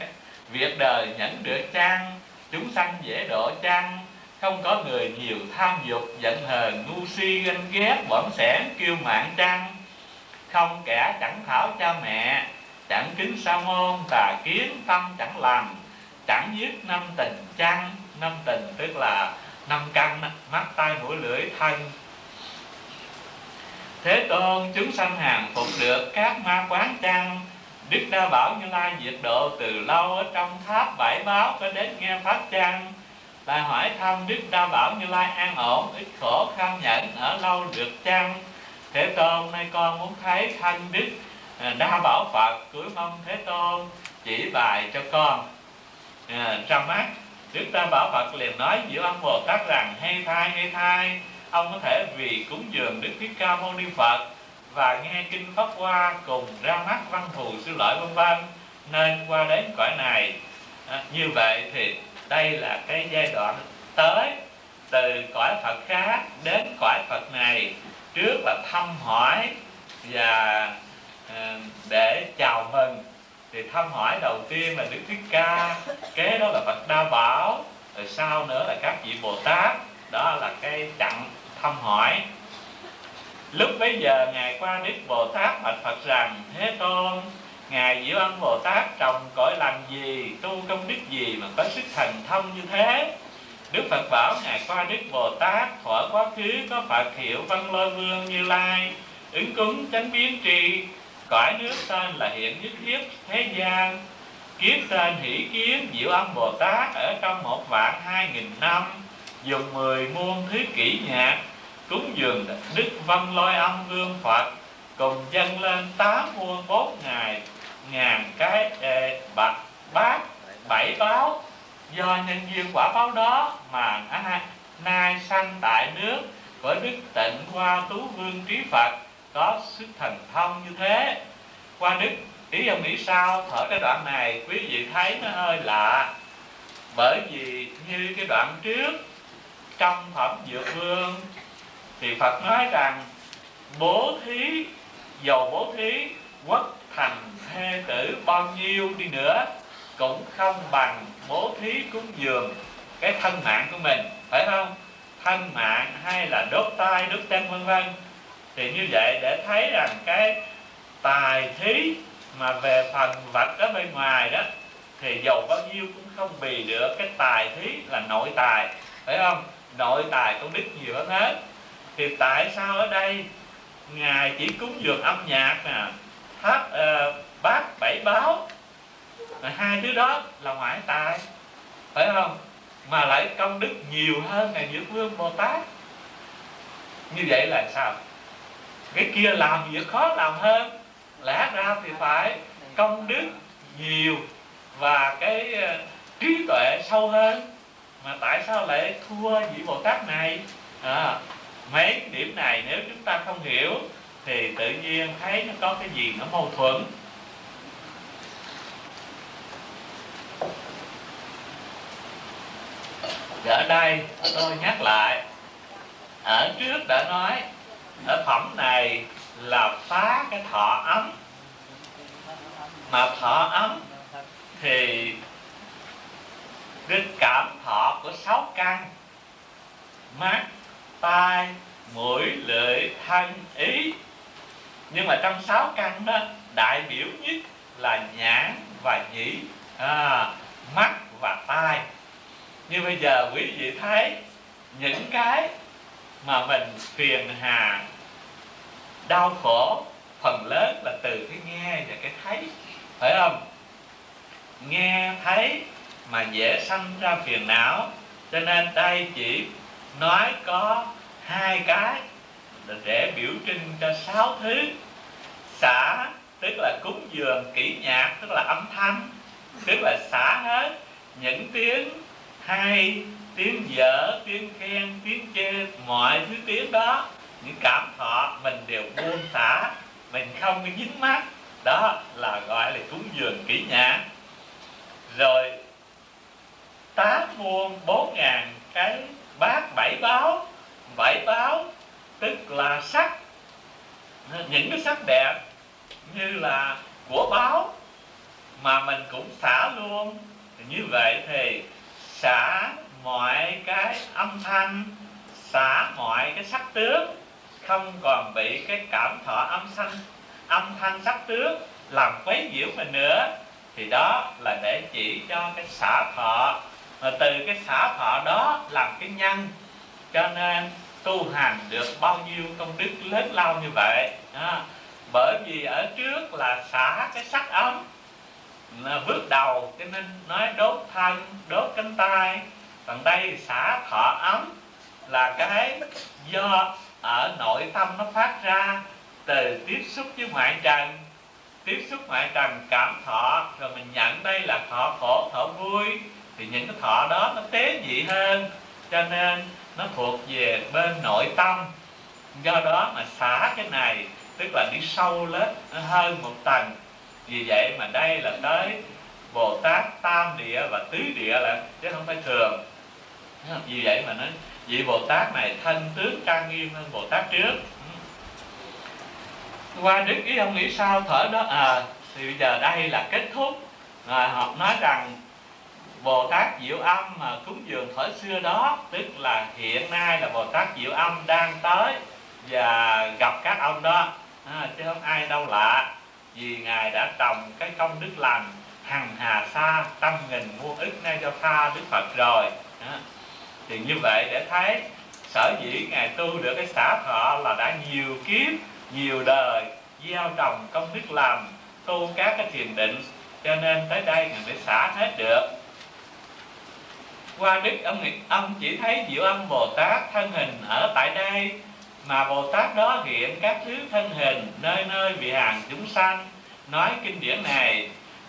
việc đời nhẫn được chăng chúng sanh dễ độ chăng không có người nhiều tham dục, giận hờn ngu si ganh ghét bỏng sẻn kiêu mạn chăng không kẻ chẳng thảo cha mẹ, chẳng kính sa môn, tà kiến tâm chẳng làm chẳng giết năm tình chăng năm tình tức là năm căn, mắt, tai, mũi, lưỡi, thân thế tôn chúng sanh hàng phục được các ma quán chăng? Đức đa bảo như lai diệt độ từ lâu ở trong tháp bảy báo có đến nghe pháp chăng? Lại hỏi thăm đức đa bảo như lai an ổn ít khổ kham nhẫn ở lâu được chăng? Thế tôn nay con muốn thấy thanh đức à, đa bảo phật cưới mong thế tôn chỉ bài cho con. À, trong mắt đức đa bảo phật liền nói giữa ông bồ tát rằng hay thai hay thai ông có thể vì cúng dường đức thích ca mâu ni phật và nghe kinh pháp hoa cùng ra mắt văn thù sư lợi vân vân nên qua đến cõi này. À, như vậy thì đây là cái giai đoạn tới từ cõi phật khác đến cõi phật này. Trước là thăm hỏi và à, để chào mừng. Thì thăm hỏi đầu tiên là đức thích ca kế đó là phật đa bảo rồi sau nữa là các vị bồ tát. Đó là cái chặng thăm hỏi. Lúc bấy giờ ngài qua đức bồ tát bạch phật rằng, thế tôn, ngài diệu ân bồ tát trồng cõi làm gì, tu công đức gì mà có sức thần thông như thế? Đức phật bảo ngài qua đức bồ tát thuở quá khứ có phật hiệu văn lôi vương như lai, ứng cúng chánh biến trì cõi nước tên là hiện nhất thiết thế gian. Kiếp tên hỷ kiến diệu âm bồ tát ở trong một vạn hai nghìn năm, dùng mười muôn thứ kỷ nhạc cúng dường đức văn lôi âm vương phật cùng dâng lên tám muôn bốn ngày ngàn cái ê, bạc bát bảy báo. Do nhân duyên quả báo đó mà ai nay sanh tại nước với đức tịnh hoa tú vương trí phật có sức thần thông như thế. Qua đức ý ông nghĩ sao? Thở cái đoạn này quý vị thấy nó hơi lạ. Bởi vì như cái đoạn trước trong phẩm dược vương thì phật nói rằng, bố thí, dầu bố thí quốc thành thê tử bao nhiêu đi nữa, cũng không bằng bố thí cúng dường cái thân mạng của mình. Phải không? Thân mạng hay là đốt tay đốt chân vân vân. Thì như vậy để thấy rằng cái tài thí mà về phần vật ở bên ngoài đó, thì dầu bao nhiêu cũng không bì được, cái tài thí là nội tài. Phải không? Nội tài công đức nhiều hơn hết thì tại sao ở đây ngài chỉ cúng dường âm nhạc nè tháp uh, ờ, bát bảy báo? Hai thứ đó là ngoại tài phải không? Mà lại công đức nhiều hơn ngài dược vương bồ tát. Như vậy là sao? Cái kia làm việc khó làm hơn lẽ ra thì phải công đức nhiều và cái ờ, trí tuệ sâu hơn. Mà tại sao lại thua vị bồ tát này? À, mấy điểm này nếu chúng ta không hiểu thì tự nhiên thấy nó có cái gì nó mâu thuẫn. Ở đây tôi nhắc lại, ở trước đã nói, ở phẩm này là phá cái thọ ấm. Mà thọ ấm thì cái cảm thọ của sáu căn mắt tai mũi lưỡi thân ý. Nhưng mà trong sáu căn đó đại biểu nhất là nhãn và nhĩ à, mắt và tai. Như bây giờ quý vị thấy những cái mà mình phiền hà đau khổ phần lớn là từ cái nghe và cái thấy phải không? Nghe thấy mà dễ sanh ra phiền não cho nên đây chỉ nói có hai cái để biểu trưng cho sáu thứ. Xả, tức là cúng dường kỹ nhạc, tức là âm thanh, tức là xả hết những tiếng hay, tiếng dở, tiếng khen, tiếng chê, mọi thứ tiếng đó. Những cảm thọ mình đều buông xả, mình không có dính mắt. Đó là gọi là cúng dường kỹ nhạc. Rồi, tám muôn bốn ngàn cái bát bảy báo. Bảy báo tức là sắc. Những cái sắc đẹp như là của báo mà mình cũng xả luôn. Như vậy thì xả mọi cái âm thanh, xả mọi cái sắc tướng không còn bị cái cảm thọ âm thanh âm thanh sắc tướng làm quấy nhiễu mình nữa, thì đó là để chỉ cho cái xả thọ và từ cái xả thọ đó làm cái nhân cho nên tu hành được bao nhiêu công đức lớn lao như vậy. À, bởi vì ở trước là xả cái sắc ấm là bước đầu cho nên nói đốt thân đốt cánh tay. Còn đây xả thọ ấm là cái do ở nội tâm nó phát ra từ tiếp xúc với ngoại trần. Tiếp xúc ngoại trần cảm thọ rồi mình nhận đây là thọ khổ thọ vui thì những cái thọ đó nó tế nhị hơn, cho nên nó thuộc về bên nội tâm. Do đó mà xả cái này, tức là đi sâu lên hơn một tầng. Vì vậy mà đây là tới bồ tát tam địa và tứ địa là, chứ không phải thường. Vì vậy mà nó, vị bồ tát này thân tướng trang nghiêm hơn bồ tát trước. Qua đức ý ông nghĩ sao? Thở đó à thì bây giờ đây là kết thúc. Rồi họ nói rằng Bồ Tát Diệu Âm mà cúng dường thời xưa đó Tức là hiện nay là Bồ Tát Diệu Âm đang tới Và gặp các ông đó. À, Chứ không ai đâu lạ Vì Ngài đã trồng cái công đức lành Hằng hà xa trăm nghìn muôn ức nay cho tha Đức Phật rồi. À, Thì như vậy để thấy Sở dĩ Ngài tu được cái xã thọ là đã nhiều kiếp Nhiều đời gieo trồng công đức lành Tu các cái thiền định. Cho nên tới đây Ngài mới xả hết được qua đức ông ông chỉ thấy diệu âm bồ tát thân hình ở tại đây mà bồ tát đó hiện các thứ thân hình nơi nơi vị hàng chúng sanh nói kinh điển này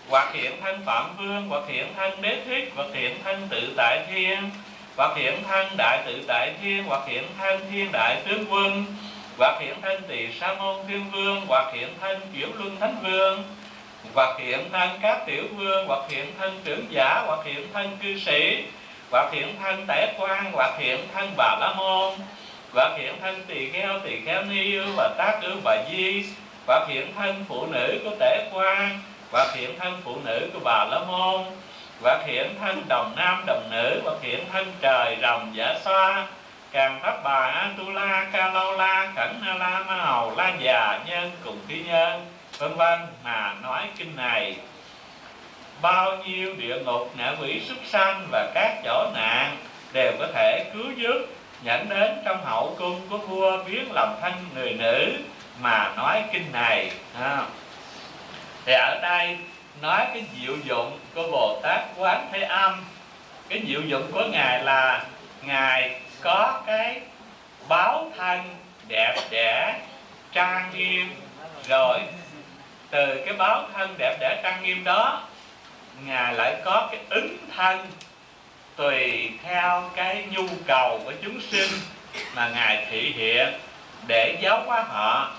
hoặc hiện thân phạm vương hoặc hiện thân đế thích hoặc hiện thân tự tại thiên hoặc hiện thân đại tự tại thiên hoặc hiện thân thiên đại tướng quân hoặc hiện thân tỳ sa môn thiên vương hoặc hiện thân chuyển luân thánh vương hoặc hiện thân các tiểu vương hoặc hiện thân trưởng giả hoặc hiện thân cư sĩ hoặc hiện thân tể quan hoặc hiện thân bà la môn hoặc hiện thân tỳ kheo tỳ kheo ni và tác ư bà di hoặc hiện thân phụ nữ của tể quan hoặc hiện thân phụ nữ của bà la môn hoặc hiện thân đồng nam đồng nữ hoặc hiện thân trời rồng giả xoa, càng thấp bà an tu la ca lâu la khẩn na la ma hầu la già, nhân cùng thi nhân, vân vân mà nói kinh này bao nhiêu địa ngục ngạ quỷ súc sanh và các chỗ nạn đều có thể cứu giúp dẫn đến trong hậu cung của vua biến làm thân người nữ mà nói kinh này. À. thì ở đây nói cái diệu dụng của bồ tát quán thế âm. Cái diệu dụng của ngài là ngài có cái báo thân đẹp đẽ, trang nghiêm. Rồi, từ cái báo thân đẹp đẽ, trang nghiêm đó ngài lại có cái ứng thân tùy theo cái nhu cầu của chúng sinh mà ngài thị hiện để giáo hóa họ.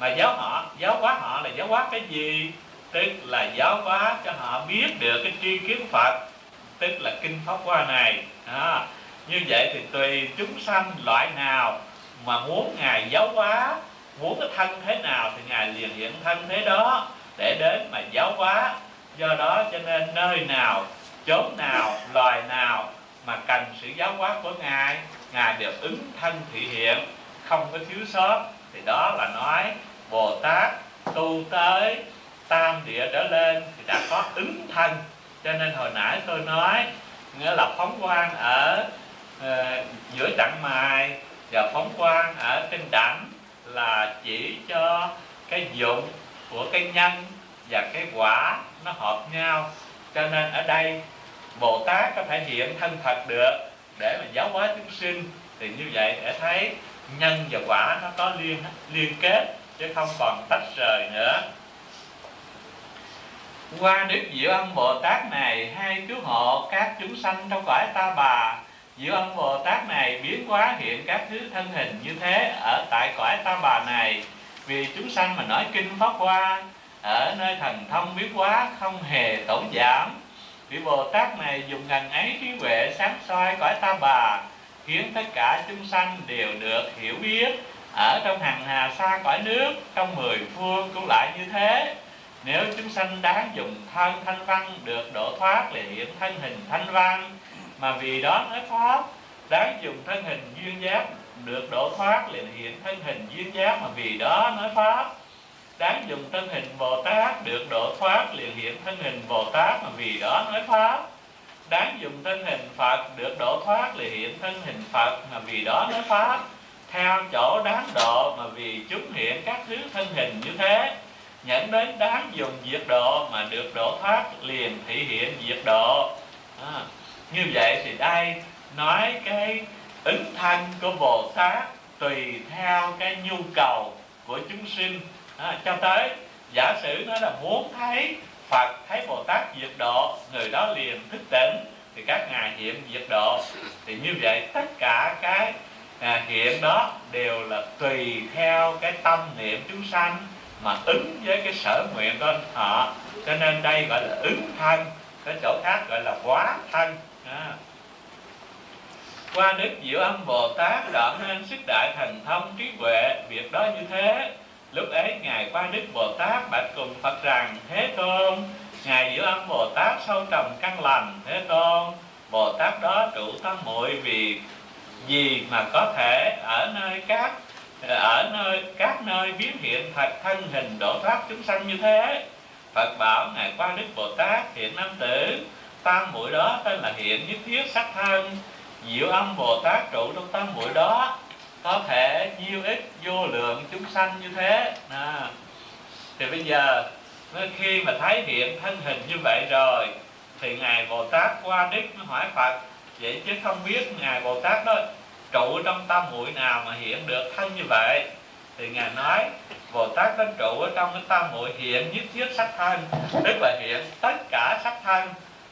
Mà giáo họ, giáo hóa họ là giáo hóa cái gì? Tức là giáo hóa cho họ biết được cái tri kiến phật, tức là kinh pháp hoa này. Đó. như vậy thì tùy chúng sanh loại nào mà muốn ngài giáo hóa, muốn cái thân thế nào thì ngài liền hiện thân thế đó để đến mà giáo hóa do đó cho nên nơi nào chốn nào loài nào mà cần sự giáo hóa của ngài ngài đều ứng thân thị hiện. Không có thiếu sót. Thì đó là nói bồ tát tu tới tam địa trở lên thì đã có ứng thân. Cho nên hồi nãy tôi nói nghĩa là phóng quang ở uh, giữa trạng mài và phóng quang ở trên đẳng là chỉ cho cái dụng của cái nhân và cái quả nó hợp nhau. Cho nên ở đây bồ tát có thể hiện thân thật được để mà giáo hóa chúng sinh. Thì như vậy để thấy nhân và quả nó có liên liên kết, chứ không còn tách rời nữa. Qua đức diệu âm bồ tát này hay cứu hộ, các chúng sanh trong cõi ta bà, diệu âm bồ tát này biến hóa hiện các thứ thân hình như thế ở tại cõi ta bà này. Vì chúng sanh mà nói kinh pháp hoa ở nơi thần thông biết quá không hề tổn giảm. Vị bồ tát này dùng ngành ấy trí huệ sáng soi cõi ta bà, khiến tất cả chúng sanh đều được hiểu biết. Ở trong hàng hà xa cõi nước, trong mười phương cũng lại như thế. Nếu chúng sanh đáng dùng thân thanh văn được độ thoát liền hiện thân hình thanh văn, mà vì đó nói pháp đáng dùng thân hình duyên giác được độ thoát liền hiện thân hình duyên giác, mà vì đó nói pháp đáng dùng thân hình bồ tát được độ thoát liền hiện thân hình bồ tát mà vì đó nói pháp. Đáng dùng thân hình phật được độ thoát liền hiện thân hình phật mà vì đó nói pháp. Theo chỗ đáng độ mà vì chúng hiện các thứ thân hình như thế nhận đến đáng dùng diệt độ mà được độ thoát liền thể hiện diệt độ. À, như vậy thì đây nói cái ứng thân của bồ tát tùy theo cái nhu cầu của chúng sinh à, cho tới giả sử nó là muốn thấy phật thấy bồ tát diệt độ người đó liền thức tỉnh thì các ngài hiện diệt độ. Thì như vậy tất cả cái à, hiện đó đều là tùy theo cái tâm niệm chúng sanh mà ứng với cái sở nguyện của họ. Cho nên đây gọi là ứng thân cái chỗ khác gọi là quá thân. À. qua đức diệu âm bồ tát đoạn nên sức đại thành thông trí huệ việc đó như thế lúc ấy ngài qua đức bồ tát bạch cùng phật rằng, thế tôn, ngài giữ âm bồ tát sâu trầm căn lành, thế tôn. Bồ tát đó trụ tam muội vì gì mà có thể ở nơi các, ở nơi, các nơi biến hiện thật thân hình độ thoát chúng sanh như thế? Phật bảo ngài qua đức Bồ Tát, hiện nam tử, tam muội đó tên là hiện nhất thiết sắc thân. Diệu âm Bồ Tát trụ trong tam muội đó có thể nhiêu ít vô lượng chúng sanh như thế. À. thì bây giờ khi mà thấy hiện thân hình như vậy rồi, thì ngài Bồ Tát qua đức mới hỏi Phật, vậy chứ không biết ngài Bồ Tát đó trụ trong tam muội nào mà hiện được thân như vậy? Thì ngài nói, bồ tát có trụ ở trong cái tam muội hiện nhất thiết sắc thân, tức là hiện tất cả sắc thân,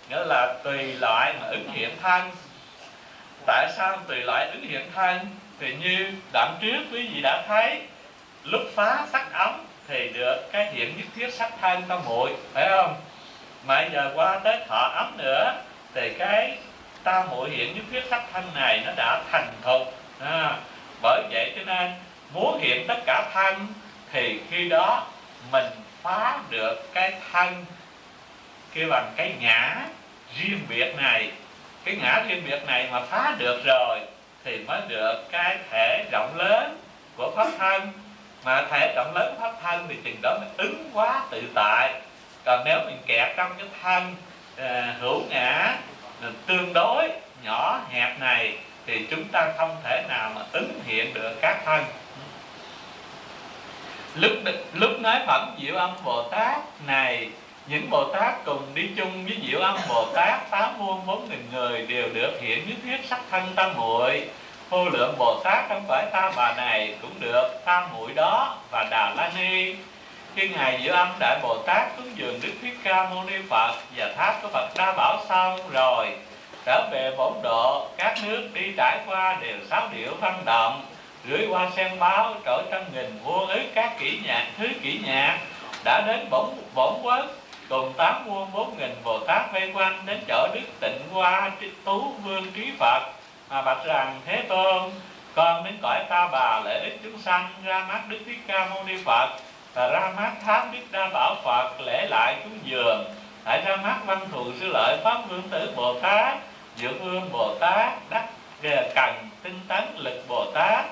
nghĩa là tùy loại mà ứng hiện thân. Tại sao tùy loại ứng hiện thân? Thì như đoạn trước quý vị đã thấy lúc phá sắc ấm thì được cái hiện nhất thiết sắc thân tam muội phải không? Mà giờ qua tới thọ ấm nữa thì cái ta muội hiện nhất thiết sắc thân này nó đã thành thục. À, bởi vậy cho nên muốn hiện tất cả thân thì khi đó mình phá được cái thân kêu bằng cái ngã riêng biệt này. Cái ngã riêng biệt này mà phá được rồi thì mới được cái thể rộng lớn của pháp thân. Mà thể rộng lớn của pháp thân thì chừng đó mới ứng quá tự tại. Còn nếu mình kẹt trong cái thân à, hữu ngã tương đối nhỏ hẹp này thì chúng ta không thể nào mà ứng hiện được các thân. Lúc lúc nói phẩm diệu âm bồ tát này những bồ tát cùng đi chung với diệu âm bồ tát tám muôn bốn nghìn người đều được hiện nhất thiết sắc thân tam muội. Vô lượng bồ tát trong cõi ta bà này cũng được tam muội đó và đà la ni. Khi ngài diệu âm đại bồ tát cúng dường đức thích ca mâu ni phật và tháp của phật đa bảo xong rồi, trở về bổn độ, các nước đi trải qua đều sáu điệu văn động gửi qua sen báo trở trăm nghìn vua ứ các kỹ nhạc, thứ kỹ nhạc đã đến bổn bổn quốc cùng tám muôn bốn nghìn bồ tát vây quanh đến chỗ đức tịnh hoa tú vương trí phật. Mà bạch rằng, thế tôn, con đến cõi ta bà lợi ích chúng sanh, ra mắt đức thích ca mâu ni phật, và ra mắt tháp đức đa bảo phật lễ lại cúng dường. Hãy ra mắt văn thù sư lợi pháp vương tử bồ tát Dược vương Bồ Tát, đắc cần tinh tấn lực Bồ Tát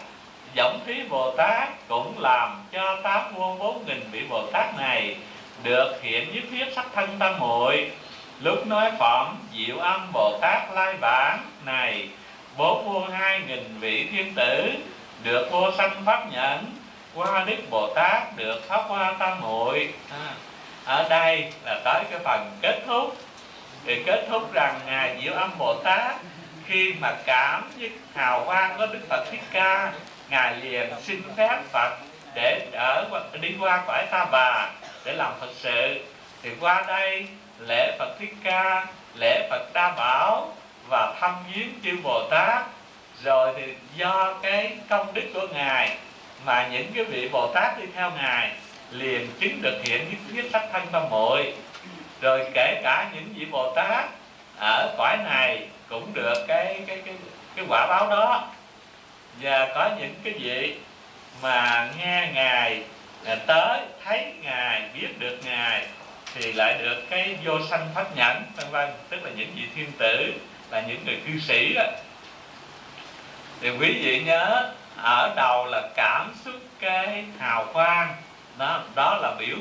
giọng thí Bồ Tát, cũng làm cho tám muôn bốn nghìn vị Bồ Tát này được hiện nhất thiết sắc thân tam muội. Lúc nói phẩm diệu âm Bồ Tát lai bản này bốn vua hai nghìn vị thiên tử được vô sanh pháp nhẫn qua đức Bồ Tát được pháp hoa tam muội. À, ở đây là tới cái phần kết thúc. Thì kết thúc rằng ngài diệu âm Bồ Tát khi mà cảm với hào quang của Đức Phật Thích Ca ngài liền xin phép Phật để ở đi qua cõi ta bà để làm Phật sự, thì qua đây lễ Phật Thích Ca, lễ Phật Đa Bảo và thăm viếng chư Bồ Tát. Rồi thì do cái công đức của ngài mà những cái vị Bồ Tát đi theo ngài liền chứng được hiện nhất thiết sắc thân tâm muội. Rồi kể cả những vị Bồ Tát ở cõi này cũng được cái cái cái cái quả báo đó. Và có những cái vị mà nghe ngài à, tới thấy ngài biết được ngài thì lại được cái vô sanh pháp nhẫn vân vân. Tức là những vị thiên tử là những người cư sĩ đó. Thì quý vị nhớ ở đầu là cảm xúc cái hào quang. Đó đó là biểu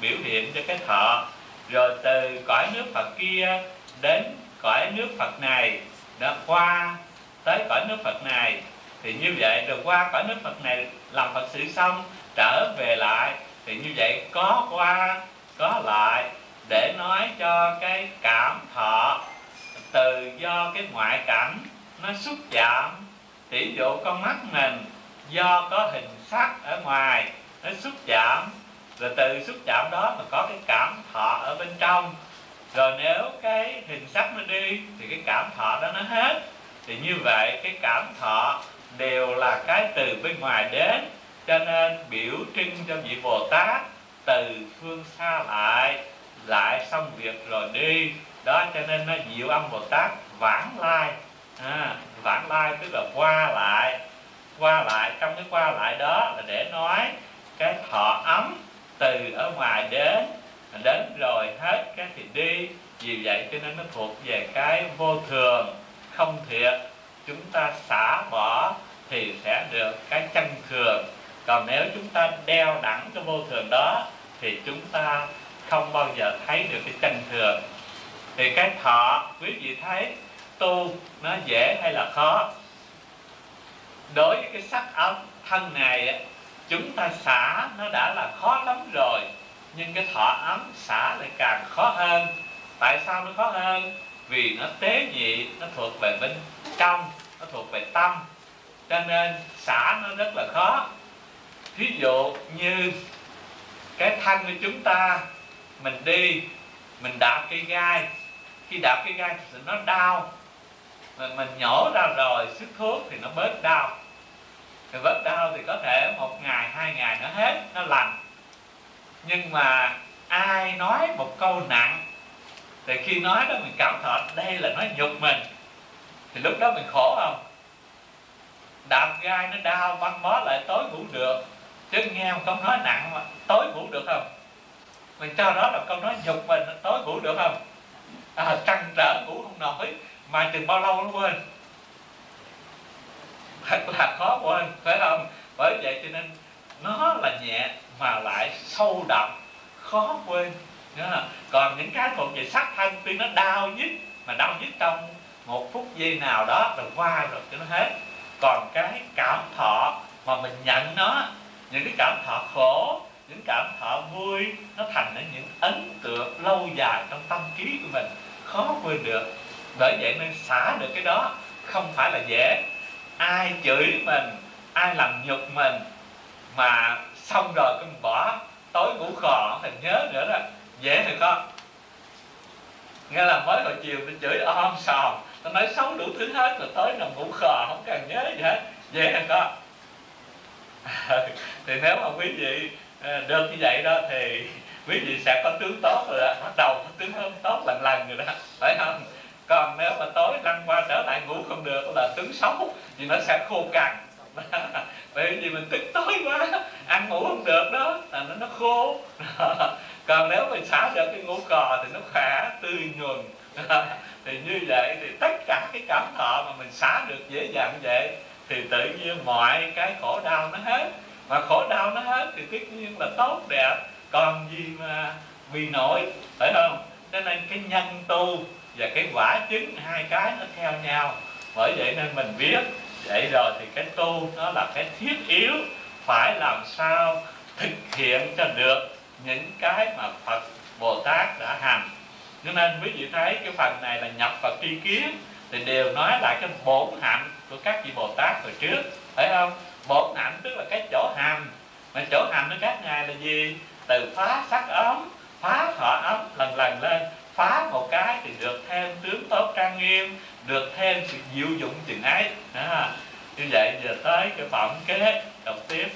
biểu hiện cho cái thọ. Rồi từ cõi nước Phật kia đến cõi nước Phật này đã qua tới cõi nước Phật này. Thì như vậy rồi qua cõi nước Phật này làm Phật sự xong trở về lại. Thì như vậy có qua, có lại để nói cho cái cảm thọ. Từ do cái ngoại cảnh nó xúc chạm tỷ dụ con mắt mình do có hình sắc ở ngoài, nó xúc chạm rồi từ xúc chạm đó mà có cái cảm thọ ở bên trong. Rồi nếu cái hình sắc nó đi, thì cái cảm thọ đó nó hết. Thì như vậy cái cảm thọ đều là cái từ bên ngoài đến cho nên biểu trưng cho vị bồ tát từ phương xa lại lại xong việc rồi đi. Đó cho nên nó diệu âm bồ tát vãng lai. À, vãng lai tức là qua lại. Qua lại trong cái qua lại đó là để nói cái thọ ấm từ ở ngoài đến đến rồi hết cái thì đi. Vì vậy cho nên nó thuộc về cái vô thường không thiệt. Chúng ta xả bỏ thì sẽ được cái chân thường còn nếu chúng ta đeo đẳng cái vô thường đó, thì chúng ta không bao giờ thấy được cái chân thường. Thì cái thọ, quý vị thấy, tu nó dễ hay là khó? Đối với cái sắc âm thân này chúng ta xả nó đã là khó lắm rồi, nhưng cái thọ ấm xả lại càng khó hơn. Tại sao nó khó hơn? Vì nó tế nhị, nó thuộc về bên trong, nó thuộc về tâm. Cho nên xả nó rất là khó ví dụ như cái thân của chúng ta mình đi mình đạp cây gai. Khi đạp cây gai thì nó đau. Mình, mình nhổ ra rồi sức thuốc thì nó bớt đau. Thì bớt đau thì có thể một ngày hai ngày nó hết nó lành. Nhưng mà ai nói một câu nặng thì khi nói đó mình cảm thọ đây là nói nhục mình. Thì lúc đó mình khổ không? Đạp gai nó đau băng bó lại tối ngủ được chứ nghe một câu nói nặng mà tối ngủ được không? Mình cho đó là câu nói nhục mình tối ngủ được không? À, trăn trở ngủ không nổi mà chừng bao lâu nó quên? Thật là khó quên phải không? Bởi vậy cho nên nó là nhẹ mà lại sâu đậm khó quên. Nhớ còn những cái thuộc về sắc thân tuy nó đau nhất mà đau nhất trong một phút giây nào đó rồi qua rồi cho nó hết. Còn cái cảm thọ mà mình nhận nó những cái cảm thọ khổ, những cảm thọ vui, nó thành những ấn tượng lâu dài trong tâm trí của mình. Khó quên được. Bởi vậy nên xả được cái đó không phải là dễ. Ai chửi mình, ai làm nhục mình, mà xong rồi cái mình bỏ tối ngủ khò, không nhớ nữa đó. Dễ thì không? Nghe là mới hồi chiều tôi chửi om sòm tôi nói xấu đủ thứ hết rồi tới nằm ngủ khò, không cần nhớ gì hết. Dễ hay không? thì nếu mà quý vị ờ, đơn được như vậy đó thì quý vị sẽ có tướng tốt rồi đó. Bắt đầu có tướng tốt lần lần rồi đó. Phải không? Còn nếu mà tối lăn qua trở lại ngủ không được là tướng xấu, thì nó sẽ khô cằn. Bởi vì mình tức tối quá, ăn ngủ không được đó, là nó nó khô. Còn nếu mình xả được cái ngủ cò thì nó khỏe tươi nhuần. Thì như vậy thì tất cả cái cảm thọ mà mình xả được dễ dàng vậy thì tự nhiên mọi cái khổ đau nó hết. Mà khổ đau nó hết thì tất nhiên là tốt, đẹp. Còn gì mà vì nổi, phải không? Cho nên cái nhân tu và cái quả chứng hai cái nó theo nhau. Bởi vậy nên mình biết, vậy rồi thì cái tu nó là cái thiết yếu, phải làm sao thực hiện cho được những cái mà Phật Bồ Tát đã hành. Cho nên quý vị thấy cái phần này là nhập Phật tri kiến, thì đều nói là cái bổn hạnh của các vị Bồ Tát hồi trước, phải không? Một hạnh tức là cái chỗ hành. Mà chỗ hành của các ngài là gì? Từ phá sắc ấm, phá thọ ấm lần lần lên, phá một cái thì được thêm tướng tốt trang nghiêm, được thêm sự diệu dụng chừng ấy. Đó. như vậy giờ tới cái phẩm kế đọc tiếp.